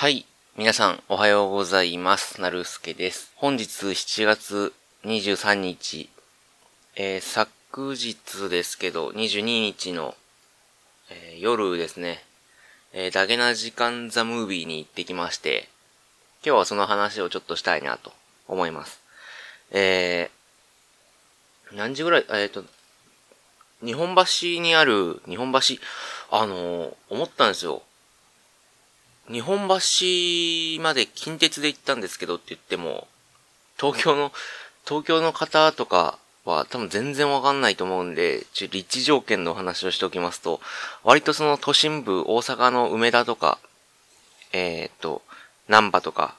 はい。皆さん、おはようございます。なるすけです。本日7月23日、えー昨日ですけど、22日の、えー夜ですね、えーダゲな時間ザムービーに行ってきまして、今日はその話をちょっとしたいなと思います。えー、何時ぐらい、えっ、と、日本橋にある、日本橋、あのー思ったんですよ。日本橋まで近鉄で行ったんですけどって言っても、東京の、東京の方とかは多分全然わかんないと思うんで、ちょ立地条件の話をしておきますと、割とその都心部、大阪の梅田とか、えーっと、南波とか、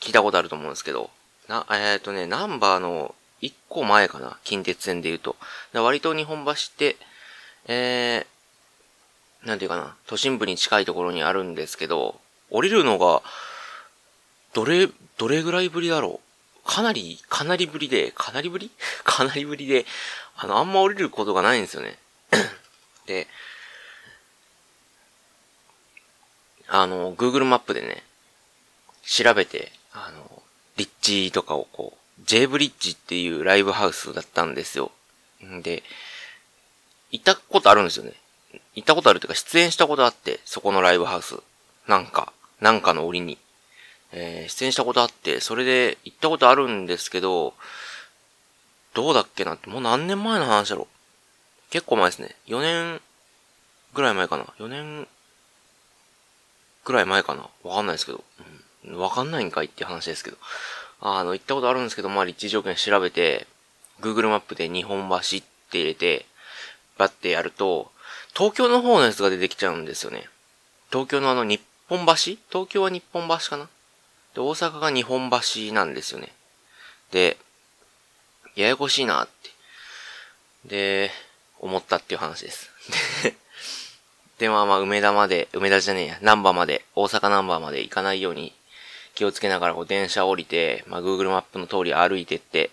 聞いたことあると思うんですけど、な、えーっとね、南波の一個前かな、近鉄線で言うと。割と日本橋って、えー、なんていうかな、都心部に近いところにあるんですけど、降りるのが、どれ、どれぐらいぶりだろうかなり、かなりぶりで、かなりぶり？かなりぶりで、あの、あんま降りることがないんですよね。で、あの、Google マップでね、調べて、あの、立地とかをこう、J ブリッジっていうライブハウスだったんですよ。んで、行ったことあるんですよね。行ったことあるっていうか出演したことあって、そこのライブハウス。なんか、なんかの折に。えー出演したことあって、それで行ったことあるんですけど、どうだっけなって、もう何年前の話だろう。結構前ですね。4年ぐらい前かな。4年ぐらい前かな。わかんないですけど。うん。わかんないんかいって話ですけど。あの、行ったことあるんですけど、まあ、立地条件調べて、Google マップで日本橋って入れて、バッてやると、東京の方のやつが出てきちゃうんですよね。東京のあの日本橋？東京は日本橋かな？で、大阪が日本橋なんですよね。で、ややこしいなって。で、思ったっていう話です。で、まあまあ、梅田まで、梅田じゃねえや、南波まで、大阪南波まで行かないように気をつけながらこう電車降りて、まあ Google マップの通り歩いてって、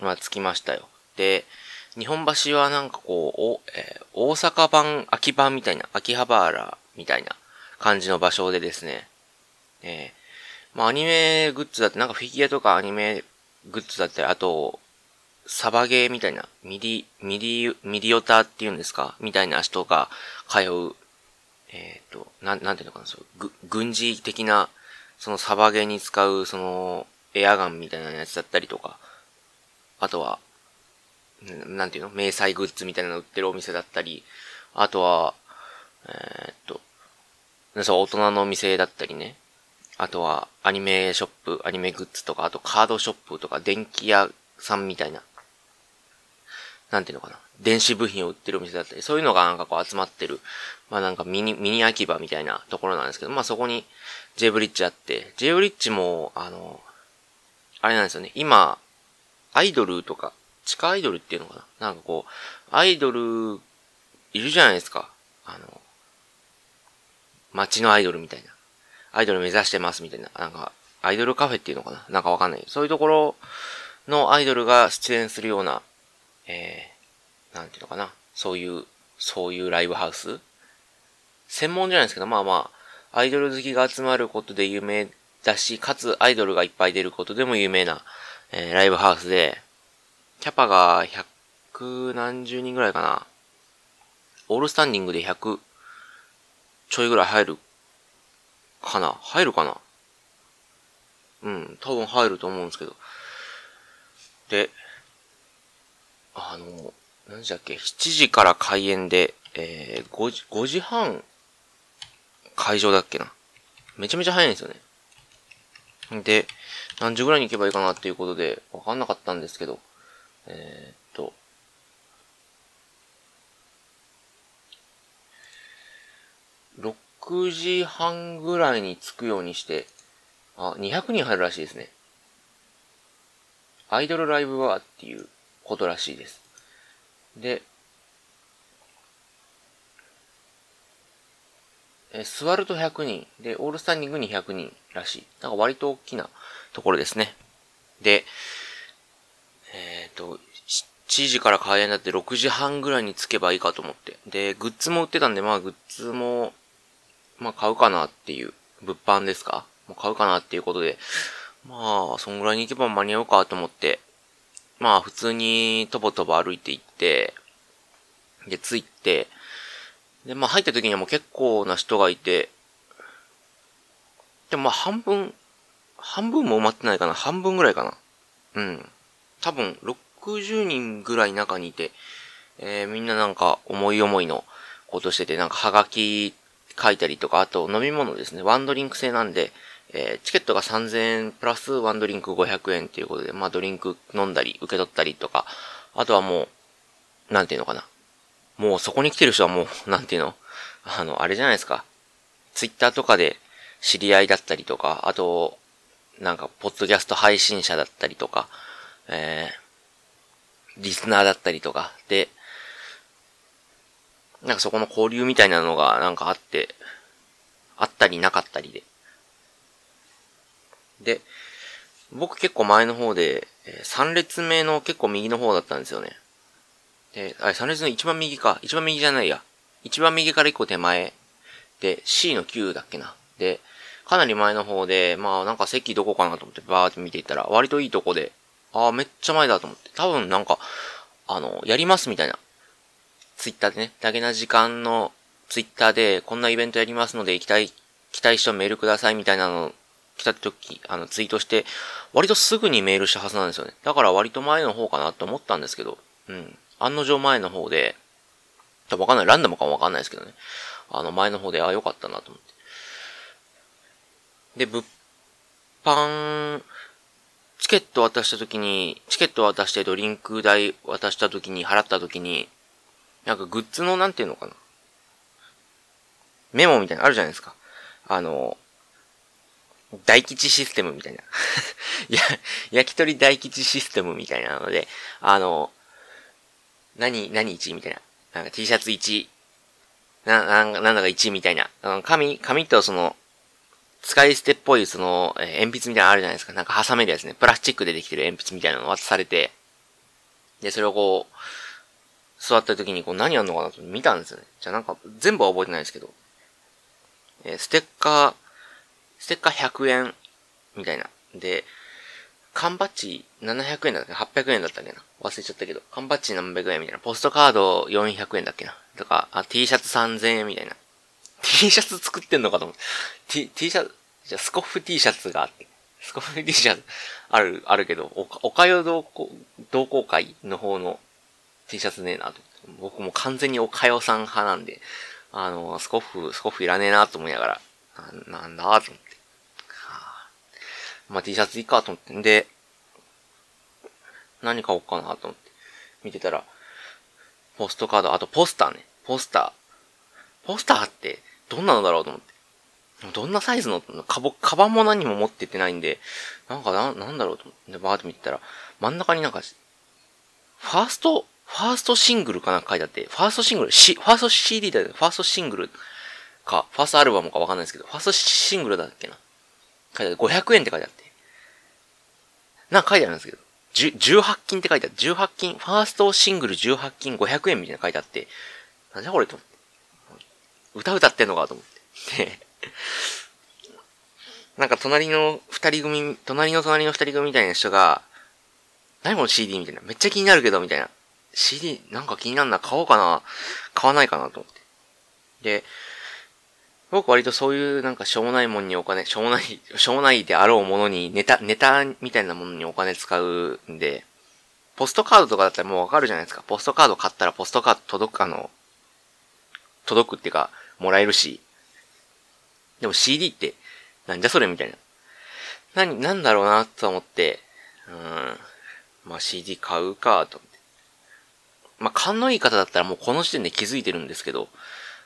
まあ着きましたよ。で、日本橋はなんかこう、おえー大阪版、秋版みたいな、秋葉原みたいな感じの場所でですね、えーまあアニメグッズだって、なんかフィギュアとかアニメグッズだったり、あと、サバゲーみたいな、ミディ、ミディ、ミディオタっていうんですか？みたいな人が通う、えっ、と、なん、なんていうのかな、そう、ぐ、軍事的な、そのサバゲーに使う、その、エアガンみたいなやつだったりとか、あとは、なんていうの？迷彩グッズみたいなの売ってるお店だったり、あとは、えーっと、そう、大人のお店だったりね。あとは、アニメショップ、アニメグッズとか、あとカードショップとか、電気屋さんみたいな、なんていうのかな。電子部品を売ってるお店だったり、そういうのがなんかこう集まってる、まあなんかミニ、ミニ秋葉みたいなところなんですけど、まあそこに J ブリッジあって、J ブリッジも、あの、あれなんですよね。今、アイドルとか、地下アイドルっていうのかな？なんかこう、アイドル、いるじゃないですか。あの、街のアイドルみたいな。アイドル目指してますみたいな。なんか、アイドルカフェっていうのかな？なんかわかんない。そういうところのアイドルが出演するような、えー、なんていうのかな？そういう、そういうライブハウス？専門じゃないですけど、まあまあ、アイドル好きが集まることで有名だし、かつアイドルがいっぱい出ることでも有名な、えーライブハウスで、キャパが100何十人ぐらいかな。オールスタンディングで100ちょいぐらい入るかな入るかなうん、多分入ると思うんですけど。で、あの、何時だっけ ?7 時から開演で、えー、5時、5時半会場だっけなめちゃめちゃ早いんですよね。で、何時ぐらいに行けばいいかなっていうことで、わかんなかったんですけど、えー、っと、6時半ぐらいに着くようにして、あ、200人入るらしいですね。アイドルライブバーっていうことらしいです。で、え座ると100人。で、オールスタンディングに100人らしい。なんか割と大きなところですね。で、と、7時から開演だって6時半ぐらいに着けばいいかと思って。で、グッズも売ってたんで、まあグッズも、まあ買うかなっていう物販ですか？もう買うかなっていうことで、まあ、そんぐらいに行けば間に合うかと思って、まあ、普通にとぼとぼ歩いて行って、で、着いて、で、まあ入った時にはもう結構な人がいて、でもまあ半分、半分も埋まってないかな？半分ぐらいかな？うん。多分、60人ぐらい中にいて、えー、みんななんか思い思いのことしてて、なんかハガキ書いたりとか、あと飲み物ですね。ワンドリンク制なんで、えー、チケットが3000円プラスワンドリンク500円っていうことで、まあドリンク飲んだり、受け取ったりとか、あとはもう、なんていうのかな。もうそこに来てる人はもう、なんていうの？あの、あれじゃないですか。ツイッターとかで知り合いだったりとか、あと、なんか、ポッドキャスト配信者だったりとか、えー、リスナーだったりとか、で、なんかそこの交流みたいなのがなんかあって、あったりなかったりで。で、僕結構前の方で、3列目の結構右の方だったんですよね。で、あれ、3列の一番右か。一番右じゃないや。一番右から一個手前。で、C の9だっけな。で、かなり前の方で、まあなんか席どこかなと思ってバーって見ていったら、割といいとこで、ああ、めっちゃ前だと思って。多分なんか、あの、やりますみたいな。ツイッターでね、だけな時間のツイッターで、こんなイベントやりますので、行きたい、期待してメールくださいみたいなの来た時、あの、ツイートして、割とすぐにメールしたはずなんですよね。だから割と前の方かなって思ったんですけど、うん。案の定前の方で、わかんない。ランダムかもわかんないですけどね。あの、前の方で、あ、よかったなと思って。で、物販、チケット渡した時に、チケット渡してドリンク代渡した時に、払った時に、なんかグッズのなんていうのかな。メモみたいなのあるじゃないですか。あの、大吉システムみたいな。い や、焼き鳥大吉システムみたいなので、あの、何、何1みたいな。なんか T シャツ1、な、なんなんだか1みたいな。あの紙、紙とその、使い捨てっぽいその、えー、鉛筆みたいなのあるじゃないですか。なんか挟めるやつね。プラスチックでできてる鉛筆みたいなの渡されて、で、それをこう、座った時にこう何やんのかなと見たんですよね。じゃあなんか全部は覚えてないですけど、えー、ステッカー、ステッカー100円みたいな。で、缶バッジ700円だったっけ ?800 円だったっけな忘れちゃったけど。缶バッジ何百円みたいな。ポストカード400円だっけなとか、あ、T シャツ3000円みたいな。T シャツ作ってんのかと思って。T、T シャツ、じゃスコッフ T シャツがあって。スコッフ T シャツある、あるけど、おか、おかよ同好、同好会の方の T シャツねえなと。僕も完全におかよさん派なんで、あの、スコフ、スコフいらねえなと思いながら、ななんだと思って。まあ、T シャツいいかと思って。んで、何買おうかなと思って。見てたら、ポストカード、あとポスターね。ポスター。ポスターってどんなのだろうと思って。どんなサイズの、かぼ、カバンも何も持ってってないんで、なんかな、なんだろうと思って。で、バーって見てたら、真ん中になんか、ファースト、ファーストシングルかなんか書いてあって、ファーストシングル、し、ファースト CD だよね。ファーストシングルか、ファーストアルバムかわかんないですけど、ファーストシングルだっけな。書いてあって、500円って書いてあって。なんか書いてあるんですけど、18金って書いてあって、18金、ファーストシングル18金500円みたいな書いてあって、なんじゃこれと思って。歌歌ってんのかと思って。で、なんか隣の二人組、隣の隣の二人組みたいな人が、何この CD みたいな。めっちゃ気になるけど、みたいな。CD なんか気になるな。買おうかな。買わないかなと思って。で、僕割とそういうなんかしょうもないもんにお金、しょうもない、しょうもないであろうものに、ネタ、ネタみたいなものにお金使うんで、ポストカードとかだったらもうわかるじゃないですか。ポストカード買ったらポストカード届く、あの、届くっていうか、もらえるし。でも CD って、なんじゃそれみたいな。何、なんだろうなと思って、うん。まあ CD 買うか、と思って。まあ勘のいい方だったらもうこの時点で気づいてるんですけど、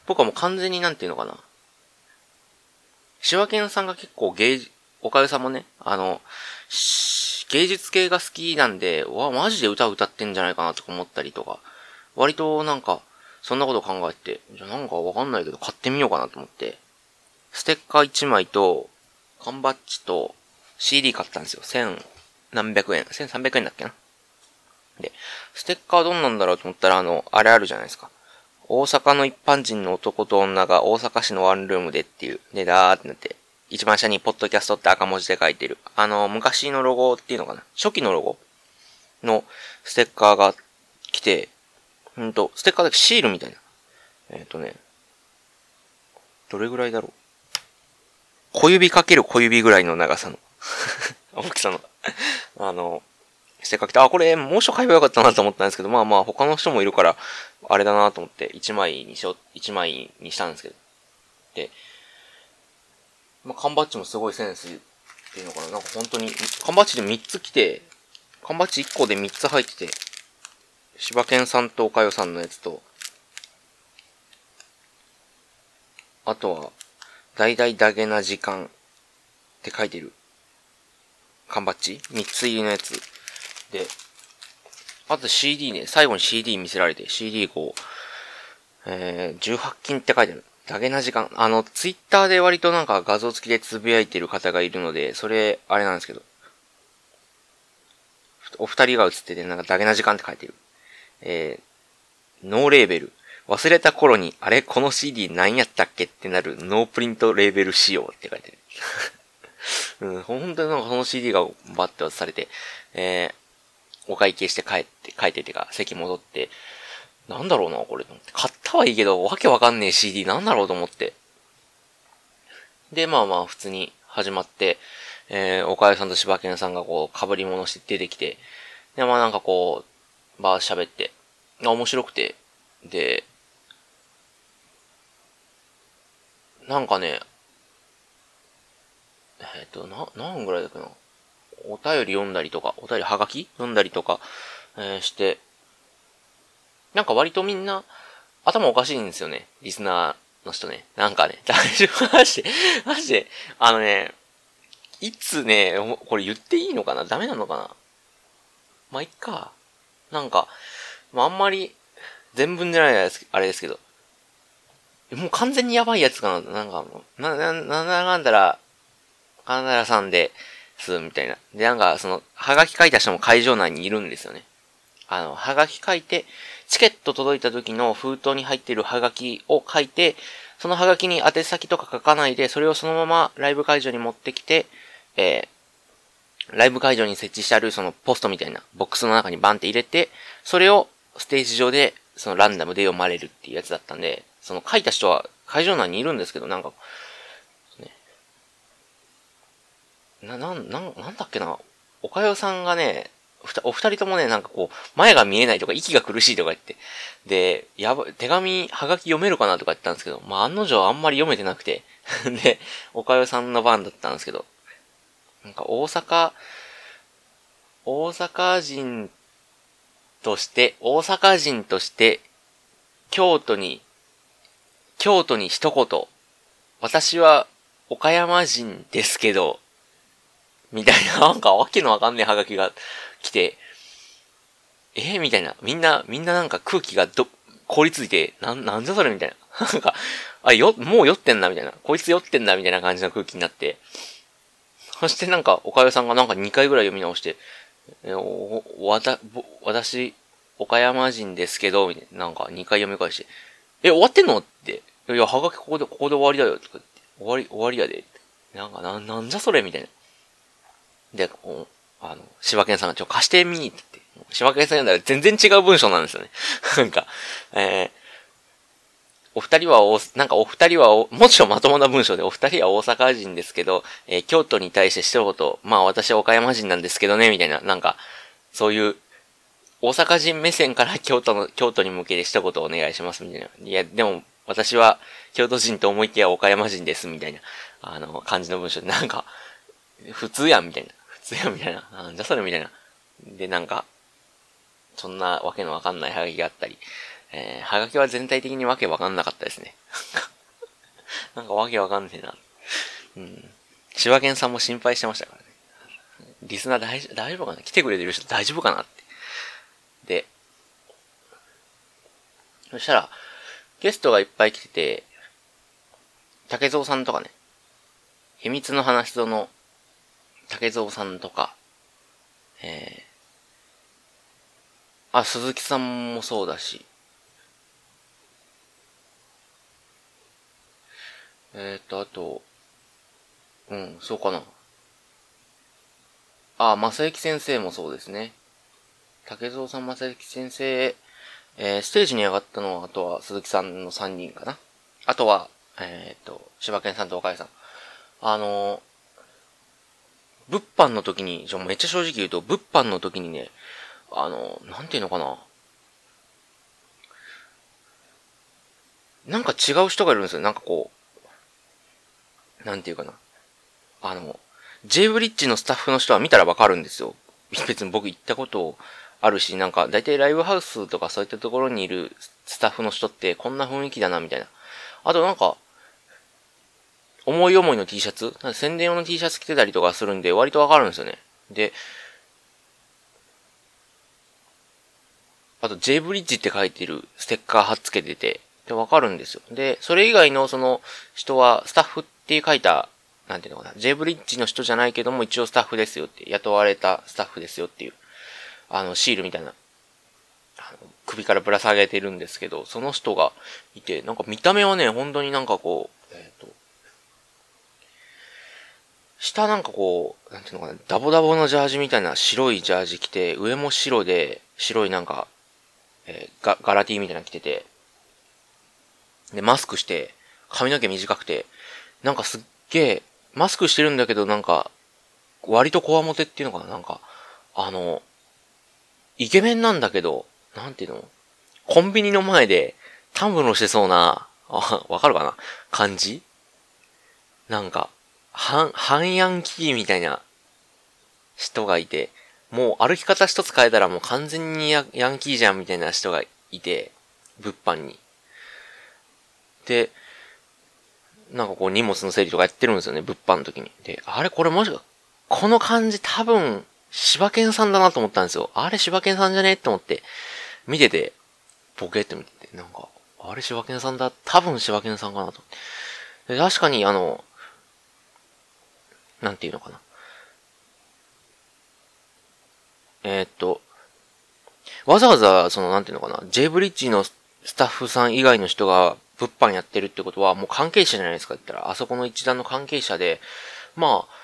僕はもう完全になんていうのかな。シワケンさんが結構芸、おかげさまね、あの、芸術系が好きなんで、わ、マジで歌歌ってんじゃないかなとか思ったりとか、割となんか、そんなこと考えて、じゃなんかわかんないけど買ってみようかなと思って、ステッカー1枚と、缶バッジと CD 買ったんですよ。千何百円。千三百円だっけな。で、ステッカーどんなんだろうと思ったら、あの、あれあるじゃないですか。大阪の一般人の男と女が大阪市のワンルームでっていう、で、だーってなって、一番下にポッドキャストって赤文字で書いてる。あの、昔のロゴっていうのかな初期のロゴのステッカーが来て、うんと、ステッカーだけシールみたいな。えっ、ー、とね、どれぐらいだろう。小指かける小指ぐらいの長さの 大きさのあの、ステッカー来て、あ、これ、もう書買えばよかったなと思ったんですけど、まあまあ、他の人もいるから、あれだなと思って、1枚にしよう、1枚にしたんですけど。で、まあ、缶バッジもすごいセンスっていうのかな。なんか本当に、缶バッジで3つ来て、缶バッジ1個で3つ入ってて、柴犬さんと岡代さんのやつと、あとは、大々ダゲな時間って書いてる缶バッジ ?3 つ入りのやつ。で、あと CD ね、最後に CD 見せられて、CD こう、えー、18金って書いてある。ダゲな時間。あの、ツイッターで割となんか画像付きでつぶやいてる方がいるので、それ、あれなんですけど。お二人が映ってて、なんかダゲな時間って書いてる。えー、ノーレーベル。忘れた頃に、あれこの CD 何やったっけ？ってなるノープリントレーベル仕様って書いてる。うん、本当になんかその CD がバッて渡されて、えー、お会計して帰って、帰っててか、席戻って、なんだろうな、これ。買ったはいいけど、わけわかんねえ CD なんだろうと思って。で、まあまあ、普通に始まって、えー、岡谷さんと柴犬さんがこう、被り物して出てきて、で、まあなんかこう、バー喋って、面白くて、で、なんかね、えっ、ー、と、な、何ぐらいだっけな。お便り読んだりとか、お便りはがき？読んだりとか、えー、して、なんか割とみんな、頭おかしいんですよね。リスナーの人ね。なんかね、大丈夫マジで、マジで、あのね、いつね、これ言っていいのかな？ダメなのかな？まあ、いっか。なんか、まあ、あんまり、全文じゃないあれですけど。もう完全にやばいやつかな。なんかもう、な、な、な、なんだら、カナダさんで、す、みたいな。で、なんか、その、はがき書いた人も会場内にいるんですよね。あの、はがき書いて、チケット届いた時の封筒に入っているハガキを書いて、そのハガキに宛先とか書かないで、それをそのままライブ会場に持ってきて、えー、ライブ会場に設置してあるそのポストみたいなボックスの中にバンって入れて、それをステージ上でそのランダムで読まれるっていうやつだったんで、その書いた人は会場内にいるんですけど、なんか、ね、な、なん、なん、なんだっけな、おかよさんがね、お二人ともね、なんかこう、前が見えないとか、息が苦しいとか言って、で、やば、手紙、はがき読めるかなとか言ったんですけど、まあ、案の定あんまり読めてなくて、で、おかよさんの番だったんですけど、なんか大阪、大阪人として、大阪人として、京都に、京都に一言、私は岡山人ですけど、みたいな、なんかわけのわかんねえハガキが来て、え、みたいな。みんな、みんななんか空気がど、凍りついて、なん、なんじゃそれみたいな。なんか、あ、よ、もう酔ってんな、みたいな。こいつ酔ってんな、みたいな感じの空気になって。そしてなんか、岡かさんがなんか2回ぐらい読み直して、えお、わた、私、岡山人ですけど、みたいな。なんか2回読み返して、え、終わってんのって。いや、はがきここで、ここで終わりだよ。とかって。終わり、終わりやで。なんか、な、なんじゃそれみたいな。で、こう、あの、柴犬さんがちょ、貸してみーって言って、柴犬さん読んだら全然違う文章なんですよね。なんか、えー、お二人はお、なんかお二人はもちろんまともな文章で、お二人は大阪人ですけど、えー、京都に対して一言、まあ私は岡山人なんですけどね、みたいな、なんか、そういう、大阪人目線から京都の、京都に向けて一言お願いします、みたいな。いや、でも、私は京都人と思いきや岡山人です、みたいな、あの、感じの文章で、なんか、普通やん、みたいな。普通やん、みたいな。なんじゃそれ、みたいな。で、なんか、そんなわけのわかんないハガキがあったり、えー、ハガキは全体的にわけわかんなかったですね。なんかわけわかんねえな。うん。柴犬さんも心配してましたからね。リスナー大、大丈夫かな？来てくれてる人大丈夫かなって。で、そしたら、ゲストがいっぱい来てて、竹蔵さんとかね、秘密の話との竹蔵さんとか、えー、あ、鈴木さんもそうだし、えっ、ー、と、あと、うん、そうかな。あ、正幸先生もそうですね。竹蔵さん、正幸先生、えー、ステージに上がったのは、あとは鈴木さんの3人かな。あとは、えっ、ー、と、柴犬さんと岡井さん。あのー、物販の時に、ちょ、めっちゃ正直言うと、物販の時にね、あのー、なんていうのかな。なんか違う人がいるんですよ。なんかこう、なんていうかな。あの、J ブリッジのスタッフの人は見たらわかるんですよ。別に僕行ったことあるし、なんか、だいたいライブハウスとかそういったところにいるスタッフの人ってこんな雰囲気だな、みたいな。あとなんか、思い思いの T シャツ？宣伝用の T シャツ着てたりとかするんで、割とわかるんですよね。で、あと J ブリッジって書いてるステッカー貼っつけてて、で、わかるんですよ。で、それ以外のその人は、スタッフって書いたなんていうのかな、J ブリッジの人じゃないけども一応スタッフですよって、雇われたスタッフですよっていう、あの、シールみたいな、あの首からぶら下げてるんですけど、その人がいて、なんか見た目はね、本当になんかこう、えっ、ー、と、下なんかこう、なんていうのかな、ダボダボのジャージみたいな白いジャージ着て、上も白で、白いなんか、えー、ガガラティみたいなの着てて、で、マスクして、髪の毛短くて、なんかすっげえ、マスクしてるんだけど、なんか、割とコアモテっていうのかななんか、あの、イケメンなんだけど、なんていうのコンビニの前で、タンブロしてそうな、わかるかな感じ？なんか、半、半ヤンキーみたいな人がいて、もう歩き方一つ変えたらもう完全にヤヤンキーじゃんみたいな人がいて、物販に。で、なんかこう荷物の整理とかやってるんですよね、物販の時に。で、あれこれもしか、この感じ多分、柴犬さんだなと思ったんですよ。あれ柴犬さんじゃね？って思って、見てて、ボケって見てて、なんか、あれ柴犬さんだ、多分柴犬さんかなと。で、確かにあの、なんていうのかな。えー、っと、わざわざ、その、なんていうのかな、J ブリッジのスタッフさん以外の人が物販やってるってことは、もう関係者じゃないですかって言ったら、あそこの一団の関係者で、まあ、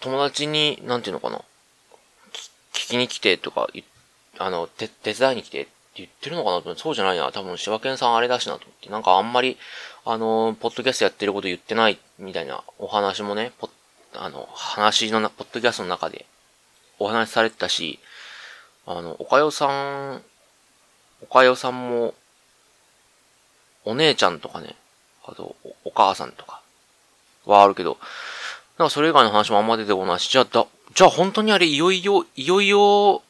友達に、なんていうのかな、聞きに来てとか、あの、手、手伝いに来てって言ってるのかなと、そうじゃないな。多分、柴犬さんあれだしなと思って、なんかあんまり、あの、ポッドキャストやってること言ってないみたいなお話もね、ポあの、話のな、ポッドキャストの中でお話しされてたし、あの、おかよさん、おかよさんも、お姉ちゃんとかね、あとお、母さんとかはあるけど、なんかそれ以外の話もあんま出てこないし、じゃあだ、じゃあ本当にあれいよいよ、いよいよ、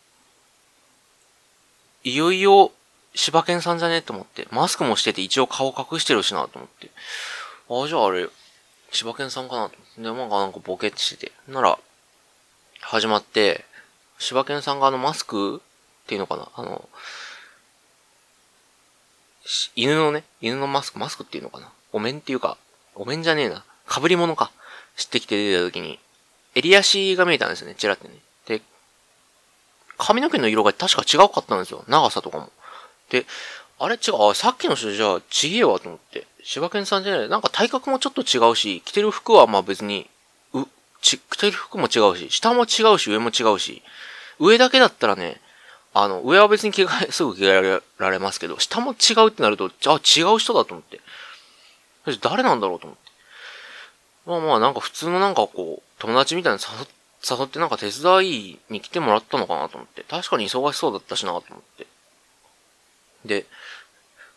いよいよ、柴犬さんじゃね？って思って、マスクもしてて一応顔隠してるしなと思って、ああ、じゃああれ、柴犬さんかな？と思って、で、なんかなんかボケってしてて、なら、始まって、柴犬さんがあのマスクっていうのかな？あの、犬のね、犬のマスク、マスクっていうのかなお面っていうか、お面じゃねえな。被り物か。知ってきて出た時に、襟足が見えたんですよね、チラってね。で、髪の毛の色が確か違うかったんですよ。長さとかも。で、あれ違う、あ、さっきの人じゃあちげえわと思って。柴犬さんじゃない。なんか体格もちょっと違うし、着てる服はまあ別に、う、ち、着てる服も違うし、下も違うし、上も違うし、上だけだったらね、あの、上は別に着替え、すぐ着替えられますけど、下も違うってなると、あ、違う人だと思って。誰なんだろうと思って。まあまあ、なんか普通のなんかこう、友達みたいに誘誘ってなんか手伝いに来てもらったのかなと思って。確かに忙しそうだったしなと思って。で、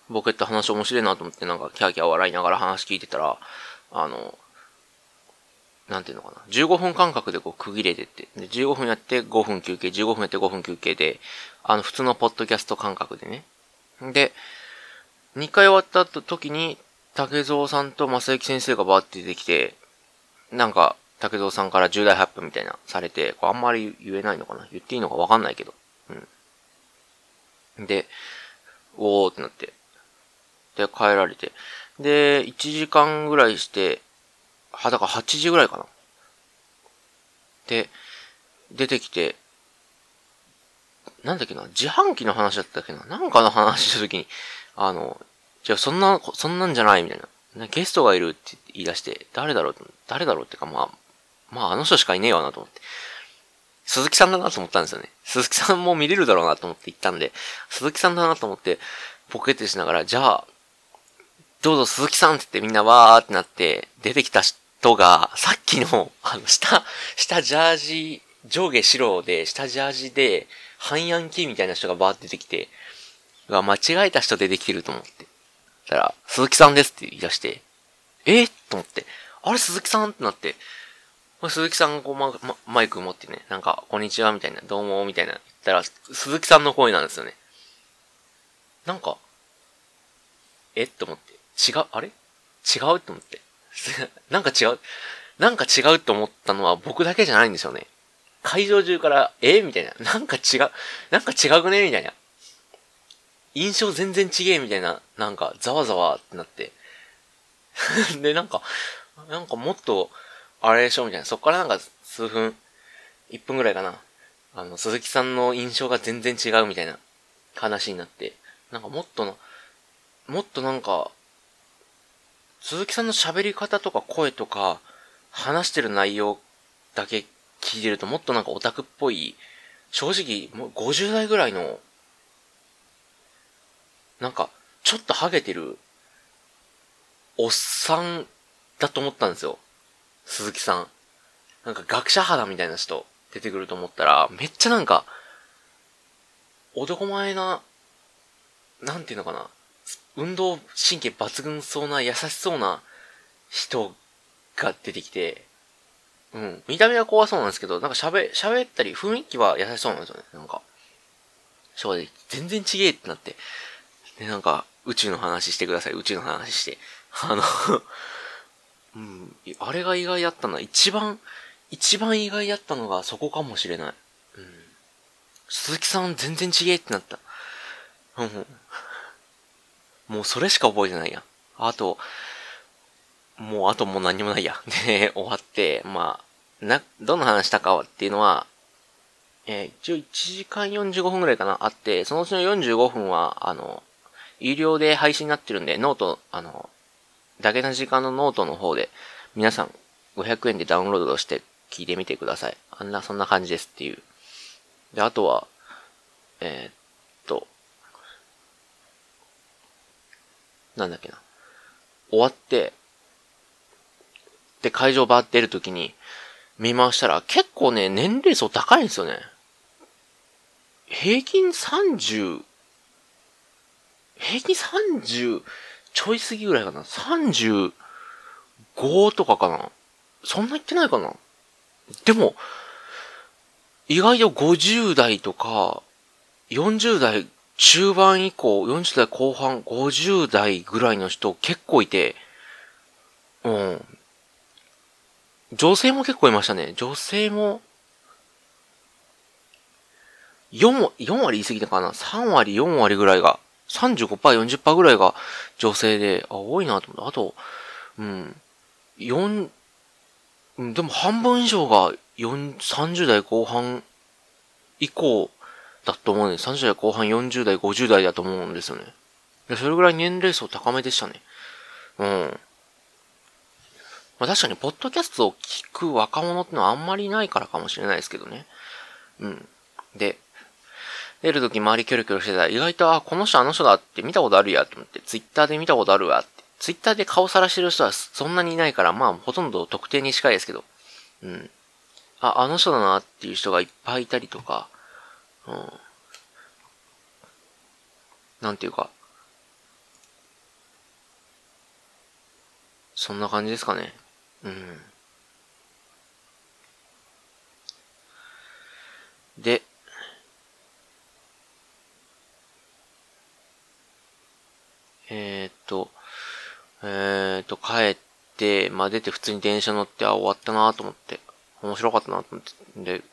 ボケって話面白いなと思って、なんかキャーキャー笑いながら話聞いてたら、あの、なんていうのかな。15分間隔でこう区切れてって。で、15分やって5分休憩、15分やって5分休憩で、あの、普通のポッドキャスト感覚でね。で、2回終わった時に、竹蔵さんと正幸先生がバーって出てきて、なんか、竹蔵さんから重大発表みたいなされて、これあんまり言えないのかな？言っていいのかわかんないけど。うん。で、おーってなって。で、帰られて。で、1時間ぐらいして、は、だから8時ぐらいかな。で、出てきて、なんだっけな、自販機の話だったっけな、なんかの話した時に、あの、じゃあそんな、そんなんじゃないみたいな。ゲストがいるって言い出して、誰だろう誰だろうってか、まあ、まああの人しかいねえわなと思って。鈴木さんだなと思ったんですよね。鈴木さんも見れるだろうなと思って行ったんで、鈴木さんだなと思って、ポケットしながら、じゃあ、どうぞ鈴木さんって言ってみんなわーってなって、出てきた人が、さっきの、あの、下、下ジャージ、上下白で、下ジャージで、半ヤンキーみたいな人がバーって出てきて、が間違えた人出てきてると思って。たら、鈴木さんですって言い出して、え？と思って、あれ鈴木さんってなって、鈴木さんがこうマママイク持ってね、なんか、こんにちはみたいな、どうもみたいな言ったら、鈴木さんの声なんですよね。なんか、え？と思って、違う、あれ？違う？と思って。なんか違う。なんか違うと思ったのは僕だけじゃないんですよね。会場中から、えみたいな。なんか違う。なんか違くね？みたいな。印象全然違えみたいな、なんか、ざわざわってなって。で、なんか、なんかもっと、あれでしょ？みたいな。そっからなんか数分、1分ぐらいかな。あの、鈴木さんの印象が全然違うみたいな話になって。なんかもっとの、もっとなんか、鈴木さんの喋り方とか声とか、話してる内容だけ聞いてるともっとなんかオタクっぽい、正直、もう50代ぐらいの、なんか、ちょっとハゲてる、おっさんだと思ったんですよ。鈴木さん。なんか学者肌みたいな人出てくると思ったら、めっちゃなんか、男前な、なんていうのかな。運動神経抜群そうな優しそうな人が出てきて、うん。見た目は怖そうなんですけど、なんか喋、喋ったり雰囲気は優しそうなんですよね。なんか。正直、全然ちげえってなって。で、なんか、宇宙の話してください。宇宙の話して。あの うん。あれが意外だったな。一番、一番意外だったのがそこかもしれない。うん。鈴木さん全然ちげえってなった。うん。もうそれしか覚えてないやん。あと、もうあともう何もないや。で、終わって、まあ、な、どの話したかっていうのは、えー、一応1時間45分くらいかな、あって、そのうちの45分は、あの、有料で配信になってるんで、 note、あの、だげな時間のノートの方で、皆さん500円でダウンロードして聞いてみてください。あんな、そんな感じですっていう。で、あとは、えー、っと、なんだっけな。終わって、で、会場バーって出るときに、見回したら、結構ね、年齢層高いんですよね。平均30、平均30ちょい過ぎぐらいかな。35とかかな。そんな言ってないかな。でも、意外と50代とか、40代中盤以降、40代後半、50代ぐらいの人結構いて、うん。女性も結構いましたね。女性も、4、4割言い過ぎたかな ?3 割、4割ぐらいが、35%、40%ぐらいが女性で、あ、多いなと思って。あと、うん、4、うんでも半分以上が4、30代後半以降だと思うんです。30代後半、40代、50代だと思うんですよね。でそれぐらい年齢層高めでしたね。うん。まあ確かに、ポッドキャストを聞く若者ってのはあんまりいないからかもしれないですけどね。うん。で、出るとき周りキョロキョロしてたら、意外と、あ、この人あの人だって見たことあるやと思って、ツイッターで見たことあるわって。ツイッターで顔さらしてる人はそんなにいないから、まあ、ほとんど特定に近いですけど。うん。あ、あの人だなっていう人がいっぱいいたりとか、うん。なんていうか、そんな感じですかね。うん。で、えー、っと、えー、っと、帰って、まあ、出て普通に電車乗って、あ、終わったなと思って、面白かったなと思って、で、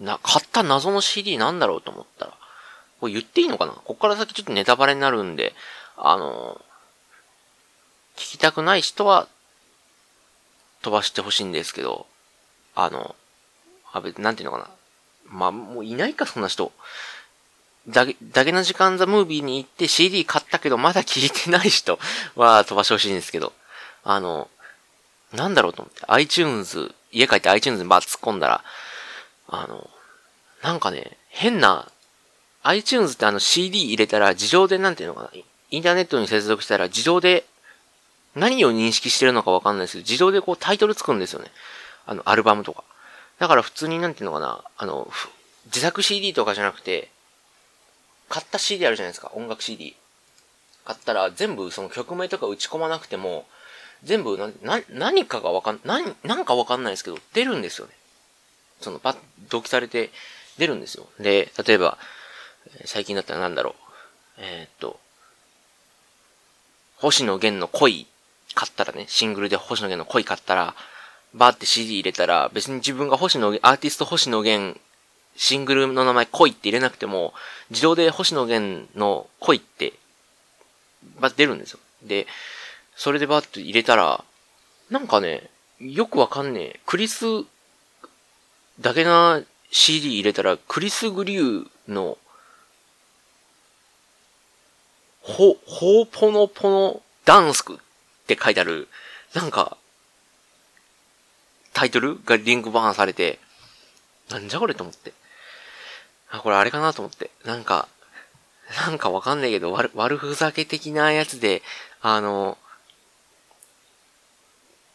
な、買った謎の CD なんだろうと思ったら、これ言っていいのかな？こっから先ちょっとネタバレになるんで、あの、聞きたくない人は、飛ばしてほしいんですけど、あの、あ、別なんていうのかな。まあ、もういないか、そんな人。だけ、だけの時間ザムービーに行って CD 買ったけどまだ聞いてない人 は飛ばしてほしいんですけど。あの、なんだろうと思って、iTunes、家帰って iTunes にバー突っ込んだら、あの、なんかね、変な、iTunes ってあの CD 入れたら自動でなんていうのかな、インターネットに接続したら自動で何を認識してるのかわかんないですけど、自動でこうタイトルつくんですよね。あの、アルバムとか。だから普通になんていうのかな、あの、自作 CD とかじゃなくて、買った CD あるじゃないですか、音楽 CD。買ったら全部その曲名とか打ち込まなくても、全部な、な、何かがわかん、何、なんかわかんないですけど、出るんですよね。その、パッ、同期されて出るんですよ。で、例えば、最近だったらなんだろう。えー、っと、星野源の恋買ったらね、シングルで星野源の恋買ったら、バーって CD 入れたら、別に自分が星野源、アーティスト星野源、シングルの名前恋って入れなくても、自動で星野源の恋って、バーって出るんですよ。で、それでバーって入れたら、なんかね、よくわかんねえ。クリスだけな CD 入れたら、クリス・グリューの、ほ、ほーぽのぽのダンスクって書いてある、なんか、タイトルがリンクバーンされて、なんじゃこれと思って。あ、これあれかなと思って。なんか、なんかわかんないけど、悪、悪ふざけ的なやつで、あの、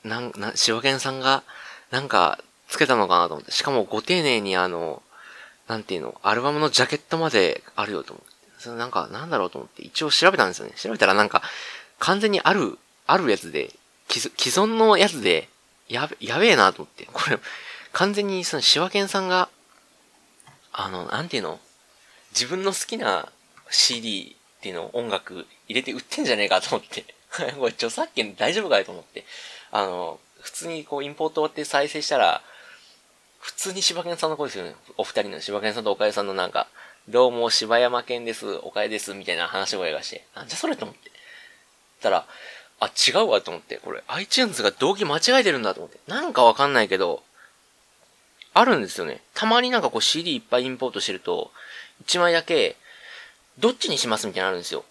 なん、な、柴犬さんが、なんか、つけたのかなと思って。しかも、ご丁寧にあの、なんていうの、アルバムのジャケットまであるよと思って。それなんか、なんだろうと思って、一応調べたんですよね。調べたらなんか、完全にある、あるやつで、既存のやつで、やべ、やべえなと思って。これ、完全にその、柴犬さんが、あの、なんていうの？自分の好きな CD っていうの音楽入れて売ってんじゃねえかと思って。これ著作権大丈夫かいと思って。あの、普通にこうインポートって再生したら、普通に柴犬さんの声ですよね。お二人の柴犬さんと岡谷さんのなんか、どうも柴山県です、岡谷です、みたいな話し声がして、なんじゃそれと思って。たら、あ、違うわと思って、これ iTunes が動機間違えてるんだと思って。なんかわかんないけど、あるんですよね。たまになんかこう CD いっぱいインポートしてると、1枚だけ、どっちにしますみたいなのあるんですよ。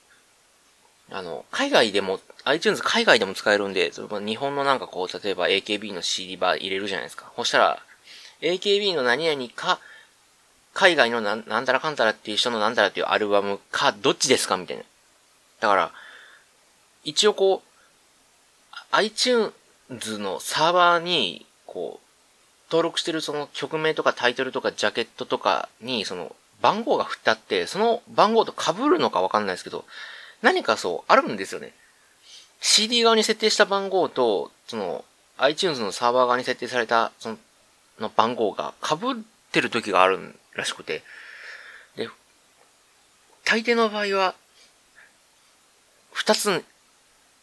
あの、海外でも、iTunes 海外でも使えるんで、日本のなんかこう、例えば AKB の CD バー入れるじゃないですか。そしたら、AKB の何々か、海外のなんなんたらかんたらっていう人のなんたらっていうアルバムか、どっちですかみたいな。だから、一応こう、iTunes のサーバーに、こう、登録してるその曲名とかタイトルとかジャケットとかに、その番号が振ってあって、その番号と被るのかわかんないですけど、何かそう、あるんですよね。CD 側に設定した番号と、その、iTunes のサーバー側に設定された、その、の番号が被ってる時があるらしくて、で、大抵の場合は、二つ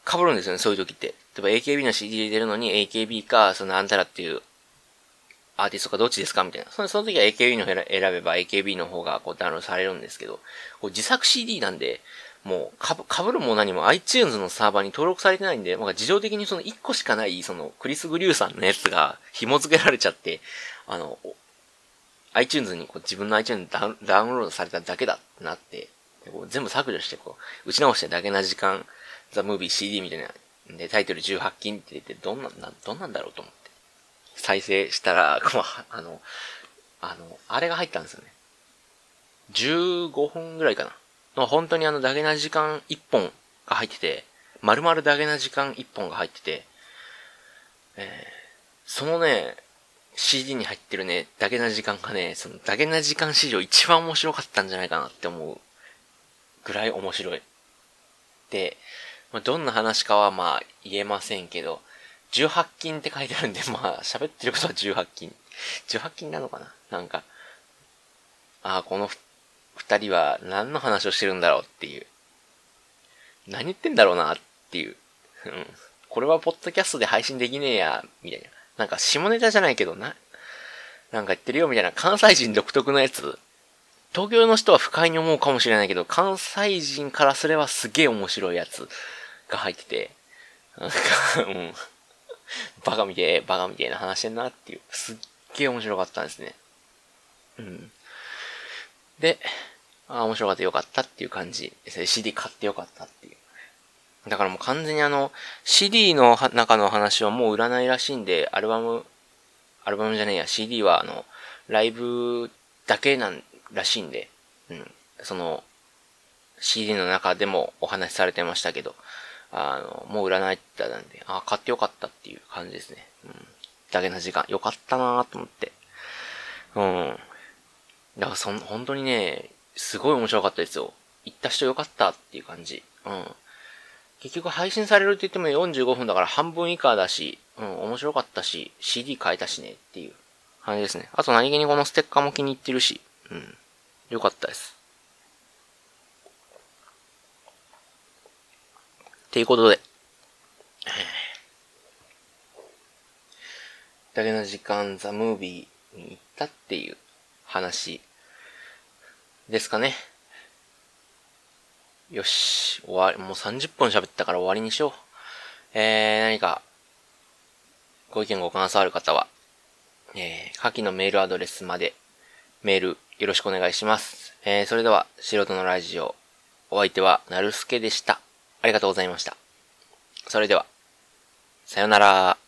被るんですよね、そういう時って。例えば AKB の CD 入れるのに AKB か、そのあんたらっていうアーティストかどっちですかみたいな。そのその時は AKB の選べば AKB の方がこうダウンロードされるんですけど、こう自作 CD なんで、もう、かぶ、かぶるも何も iTunes のサーバーに登録されてないんで、まあ、自動的にその1個しかない、その、クリス・グリューさんのやつが紐付けられちゃって、あの、iTunes にこう自分の iTunes ダウンダウンロードされただけだってなって、こう全部削除して、こう、打ち直してだけな時間、ザ・ムービー CD みたいな、で、タイトル18金って言って、どんなん、どんなんだろうと思って。再生したら、あの、あの、あれが入ったんですよね。15分ぐらいかな。の本当にあのダゲな時間1本が入ってて、丸々ダゲな時間1本が入ってて、えー、そのね、CD に入ってるね、ダゲな時間がね、そのダゲな時間史上一番面白かったんじゃないかなって思うぐらい面白い。で、まあ、どんな話かはまあ言えませんけど、18金って書いてあるんで、まあ喋ってることは18金。18金なのかな？なんか、ああ、この二人は何の話をしてるんだろうっていう。何言ってんだろうなっていう。うん。これはポッドキャストで配信できねえや、みたいな。なんか下ネタじゃないけどな。なんか言ってるよみたいな関西人独特のやつ。東京の人は不快に思うかもしれないけど、関西人からすればすげえ面白いやつが入ってて、なんか、うん。バカみてえ、バカみてえな話してんなっていう。すっげえ面白かったんですね。うん。で、ああ面白かったよかったっていう感じですね。CD 買ってよかったっていう。だからもう完全にあの、CD の中の話はもう売らないらしいんで、アルバム、アルバムじゃねえや、CD はあの、ライブだけなんらしいんで、うん。その、CD の中でもお話しされてましたけど、あの、もう売らないって言ったんで、あ、買ってよかったっていう感じですね。うん。だけの時間、よかったなと思って。うん。だからそん、本当にね、すごい面白かったですよ。行った人よかったっていう感じ。うん。結局配信されるって言っても45分だから半分以下だし、うん、面白かったし、CD 変えたしねっていう感じですね。あと何気にこのステッカーも気に入ってるし、うん。よかったです。ていうことで、だけの時間ザ・ムービーに行ったっていう話ですかね。よし、終わり、もう30分喋ったから終わりにしよう。えー、何か、ご意見ご感想ある方は、えー、下記のメールアドレスまで、メールよろしくお願いします。えー、それでは、素人のラジオ、お相手は、なるすけでした。ありがとうございました。それでは、さよなら。